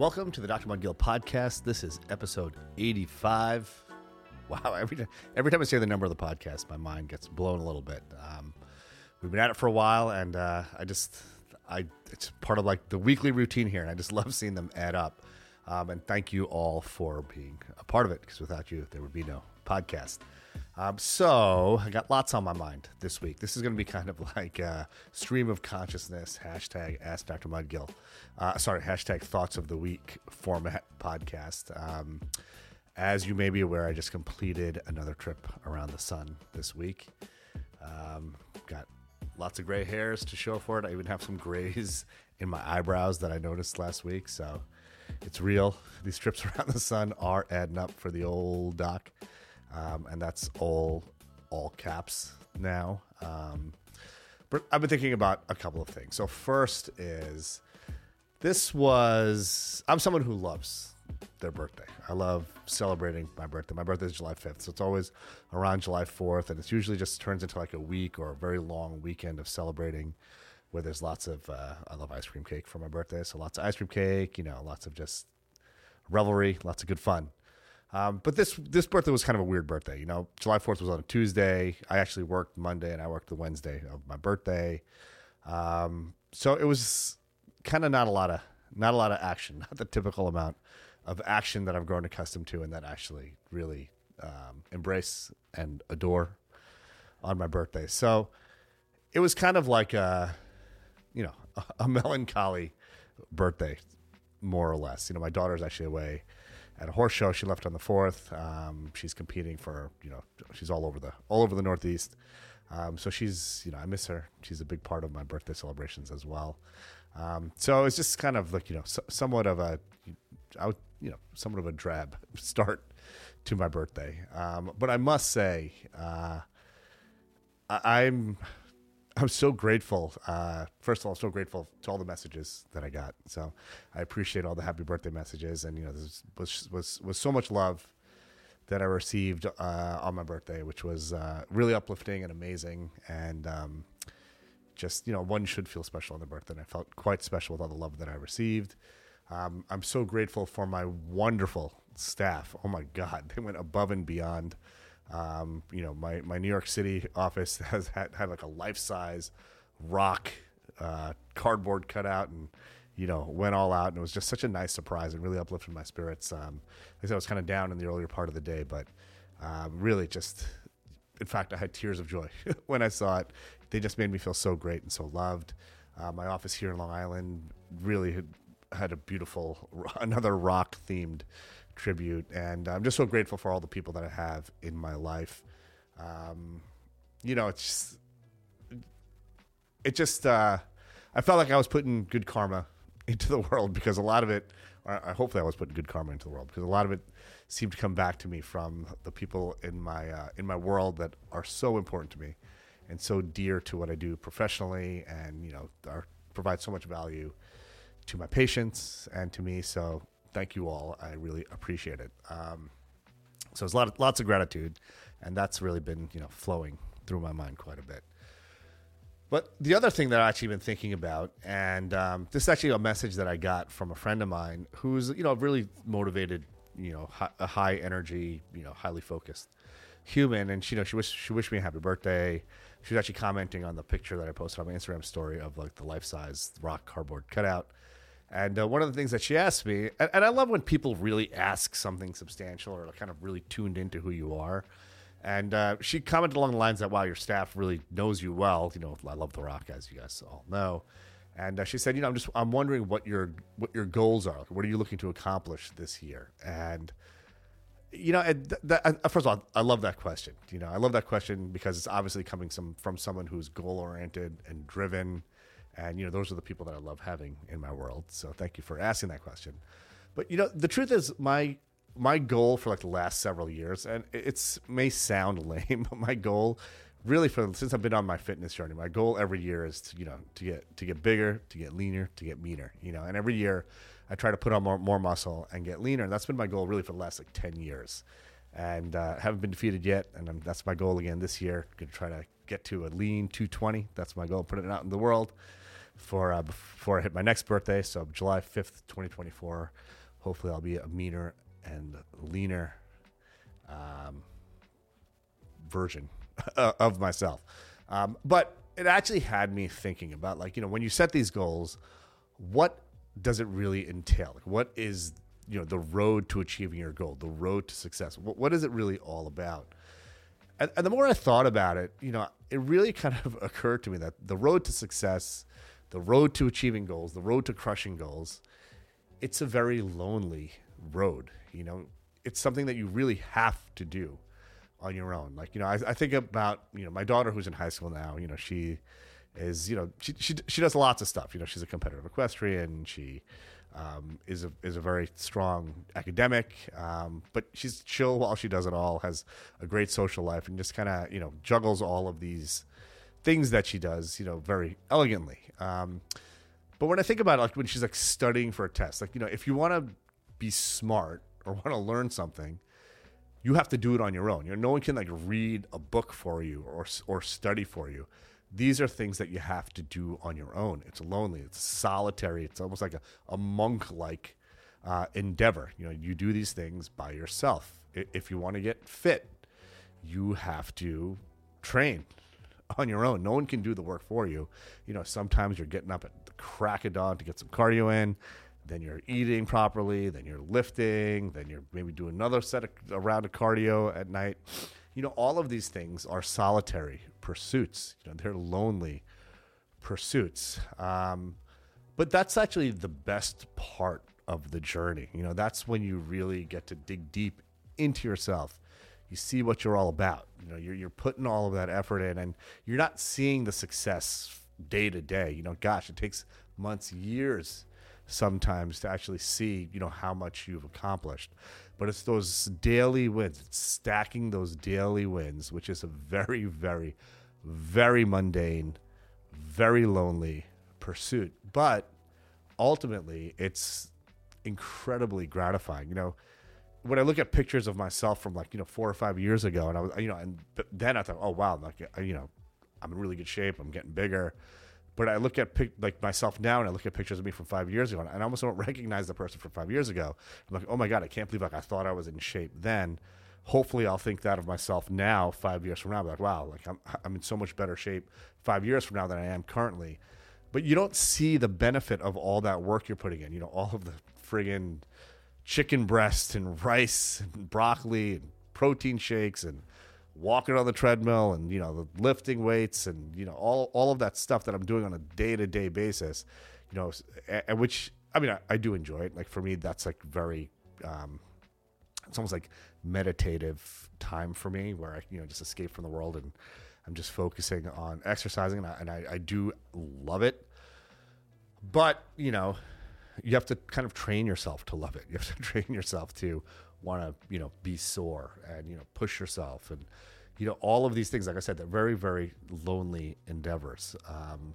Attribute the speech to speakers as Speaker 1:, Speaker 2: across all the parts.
Speaker 1: Welcome to the Dr. Mudgil podcast. This is episode 85. Wow, every time, every time I say the number of the podcast, my mind gets blown a little bit. Um, we've been at it for a while, and uh, I just, I it's part of like the weekly routine here, and I just love seeing them add up. Um, and thank you all for being a part of it, because without you, there would be no podcast. Um, so I got lots on my mind this week. This is going to be kind of like a stream of consciousness hashtag Ask Dr. Mudgil. Uh, sorry, hashtag Thoughts of the Week format podcast. Um, as you may be aware, I just completed another trip around the sun this week. Um, got lots of gray hairs to show for it. I even have some grays in my eyebrows that I noticed last week. So it's real. These trips around the sun are adding up for the old doc um, and that's all all caps now. Um, but I've been thinking about a couple of things. So first is this was I'm someone who loves their birthday. I love celebrating my birthday. My birthday is July 5th, so it's always around July 4th, and it's usually just turns into like a week or a very long weekend of celebrating. Where there's lots of, uh, I love ice cream cake for my birthday, so lots of ice cream cake, you know, lots of just revelry, lots of good fun. Um, but this this birthday was kind of a weird birthday. You know, July Fourth was on a Tuesday. I actually worked Monday and I worked the Wednesday of my birthday. Um, so it was kind of not a lot of not a lot of action, not the typical amount of action that I've grown accustomed to, and that actually really um, embrace and adore on my birthday. So it was kind of like a you know a, a melancholy birthday, more or less. You know, my daughter's actually away at a horse show. She left on the fourth. Um, she's competing for you know she's all over the all over the Northeast. Um, so she's you know I miss her. She's a big part of my birthday celebrations as well. Um, so it's just kind of like you know so, somewhat of a I would, you know somewhat of a drab start to my birthday. Um, but I must say uh, I, I'm I'm so grateful. Uh, first of all, so grateful to all the messages that I got. So I appreciate all the happy birthday messages, and you know, this was was was so much love that I received uh, on my birthday, which was uh, really uplifting and amazing, and um, just you know, one should feel special on their birthday. And I felt quite special with all the love that I received. Um, I'm so grateful for my wonderful staff. Oh my God, they went above and beyond. Um, you know, my, my New York City office has had, had like a life size rock uh, cardboard cutout and, you know, went all out. And it was just such a nice surprise and really uplifted my spirits. Um, I said I was kind of down in the earlier part of the day, but um, really just, in fact, I had tears of joy when I saw it. They just made me feel so great and so loved. Uh, my office here in Long Island really had, had a beautiful, another rock themed tribute. And I'm just so grateful for all the people that I have in my life. Um, you know, it's just, it just, uh, I felt like I was putting good karma into the world because a lot of it, or hopefully I was putting good karma into the world because a lot of it seemed to come back to me from the people in my, uh, in my world that are so important to me and so dear to what I do professionally and, you know, are, provide so much value to my patients and to me. So thank you all. I really appreciate it. Um, so there's a lot of, lots of gratitude, and that's really been you know flowing through my mind quite a bit. But the other thing that I've actually been thinking about, and um, this is actually a message that I got from a friend of mine who's you know really motivated, you know, high, a high energy, you know, highly focused human, and she you know she wished she wished me a happy birthday. She was actually commenting on the picture that I posted on my Instagram story of like the life size rock cardboard cutout and uh, one of the things that she asked me, and, and, I love when people really ask something substantial or kind of really tuned into who you are. And uh, she commented along the lines that, wow, your staff really knows you well. You know, I love The Rock, as you guys all know. And uh, she said, you know, I'm just, I'm wondering what your, what your goals are. What are you looking to accomplish this year? And, you know, th- th- first of all, I love that question. You know, I love that question because it's obviously coming some, from someone who's goal oriented and driven and, you know, those are the people that I love having in my world. So thank you for asking that question. But, you know, the truth is, my my goal for like the last several years, and it's may sound lame, but my goal really for since I've been on my fitness journey, my goal every year is to, you know, to get to get bigger, to get leaner, to get meaner, you know, and every year I try to put on more, more muscle and get leaner. And that's been my goal really for the last like 10 years. And uh, haven't been defeated yet. And I'm, that's my goal again this year. Going to try to get to a lean 220. That's my goal, putting it out in the world for uh, before I hit my next birthday. So July fifth, twenty twenty four. Hopefully, I'll be a meaner and leaner um, version of myself. Um, but it actually had me thinking about like you know when you set these goals, what does it really entail? Like, what is you know the road to achieving your goal, the road to success? What, what is it really all about? And, and the more I thought about it, you know, it really kind of occurred to me that the road to success, the road to achieving goals, the road to crushing goals, it's a very lonely road. You know, it's something that you really have to do on your own. Like, you know, I, I think about, you know, my daughter who's in high school now, you know, she is, you know, she, she, she does lots of stuff. You know, she's a competitive equestrian. She um, is a is a very strong academic, um, but she's chill while she does it all. Has a great social life and just kind of you know juggles all of these things that she does, you know, very elegantly. Um, but when I think about it, like when she's like studying for a test, like you know, if you want to be smart or want to learn something, you have to do it on your own. You know, no one can like read a book for you or or study for you these are things that you have to do on your own. It's lonely, it's solitary, it's almost like a, a monk like uh, endeavor. You know, you do these things by yourself. If you want to get fit, you have to train on your own. No one can do the work for you. You know, sometimes you're getting up at the crack of dawn to get some cardio in, then you're eating properly, then you're lifting, then you're maybe doing another set of a round of cardio at night you know, all of these things are solitary pursuits. You know, they're lonely pursuits. Um, but that's actually the best part of the journey. You know, that's when you really get to dig deep into yourself. You see what you're all about. You know, you're, you're putting all of that effort in and you're not seeing the success day to day. You know, gosh, it takes months, years sometimes to actually see, you know, how much you've accomplished but it's those daily wins. It's stacking those daily wins, which is a very, very, very mundane, very lonely pursuit. But ultimately, it's incredibly gratifying. You know, when I look at pictures of myself from like you know four or five years ago, and I was you know, and then I thought, oh wow, like uh, you know, I'm in really good shape. I'm getting bigger. But I look at pic- like myself now, and I look at pictures of me from five years ago, and I almost don't recognize the person from five years ago. I'm like, oh my god, I can't believe like I thought I was in shape then. Hopefully, I'll think that of myself now, five years from now. like, wow, like I'm I'm in so much better shape five years from now than I am currently. But you don't see the benefit of all that work you're putting in. You know, all of the friggin' chicken breast and rice and broccoli and protein shakes and walking on the treadmill and you know the lifting weights and you know all all of that stuff that I'm doing on a day to day basis, you know, and which I mean I, I, do enjoy it. Like for me, that's like very, um, it's almost like meditative time for me where I you know just escape from the world and I'm just focusing on exercising and I, and I, I do love it. But you know, you have to kind of train yourself to love it. You have to train yourself to want to you know be sore and you know push yourself and you know all of these things like i said they're very very lonely endeavors um,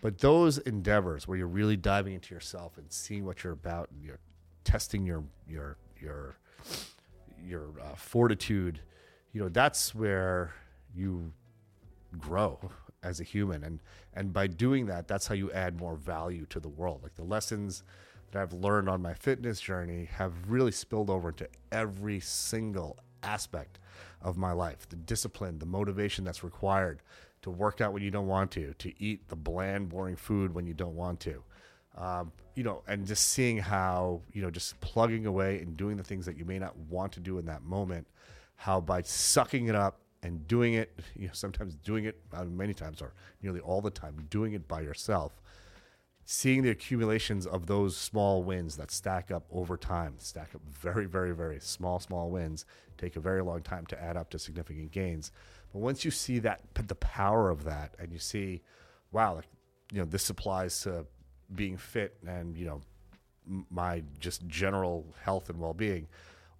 Speaker 1: but those endeavors where you're really diving into yourself and seeing what you're about and you're testing your your your your uh, fortitude you know that's where you grow as a human. And and by doing that that's how you add more value to the world. Like the lessons that I've learned on my fitness journey have really spilled over into every single aspect of my life. The discipline, the motivation that's required to work out when you don't want to, to eat the bland, boring food when you don't want to. Um, you know, and just seeing how, you know, just plugging away and doing the things that you may not want to do in that moment, how by sucking it up and doing it, you know, sometimes doing it uh, many times or nearly all the time, doing it by yourself seeing the accumulations of those small wins that stack up over time, stack up very, very, very small, small wins, take a very long time to add up to significant gains. But once you see that, the power of that, and you see, wow, like, you know, this applies to being fit and, you know, my just general health and well being.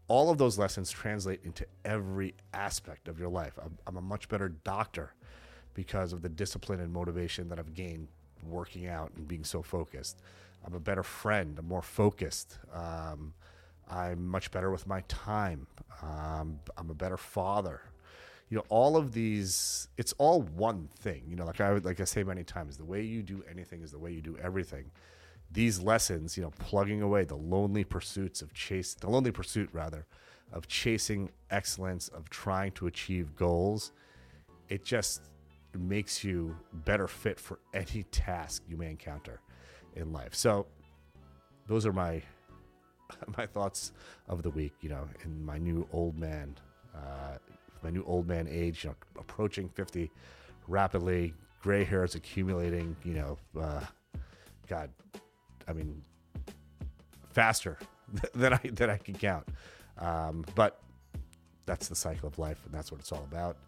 Speaker 1: All of those lessons translate into every aspect of your life. I'm, I'm a much better doctor because of the discipline and motivation that I've gained working out and being so focused. I'm a better friend. I'm more focused. Um, I'm much better with my time. Um, I'm a better father. you know, all of these, it's all one thing. You know, like I like I say many times, the way you do anything is the way you do everything. These lessons, you know, plugging away the lonely pursuits of chase, the lonely pursuit rather, of chasing excellence, of trying to achieve goals, it just makes you better fit for any task you may encounter in life. So, those are my my thoughts of the week. You know, in my new old man, uh, my new old man age, you know, approaching fifty rapidly, gray hairs accumulating. You know, uh, God, I mean, faster than I than I can count. Um, but that's the cycle of life, and that's what it's all about.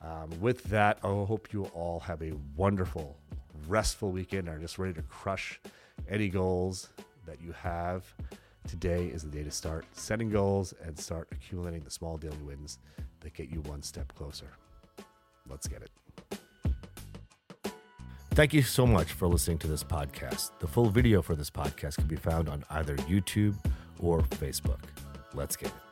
Speaker 1: Um, with that, I hope you all have a wonderful, restful weekend are just ready to crush any goals that you have. Today is the day to start setting goals and start accumulating the small daily wins that get you one step closer. Let's get it. Thank you so much for listening to this podcast. The full video for this podcast can be found on either YouTube or Facebook. Let's get it.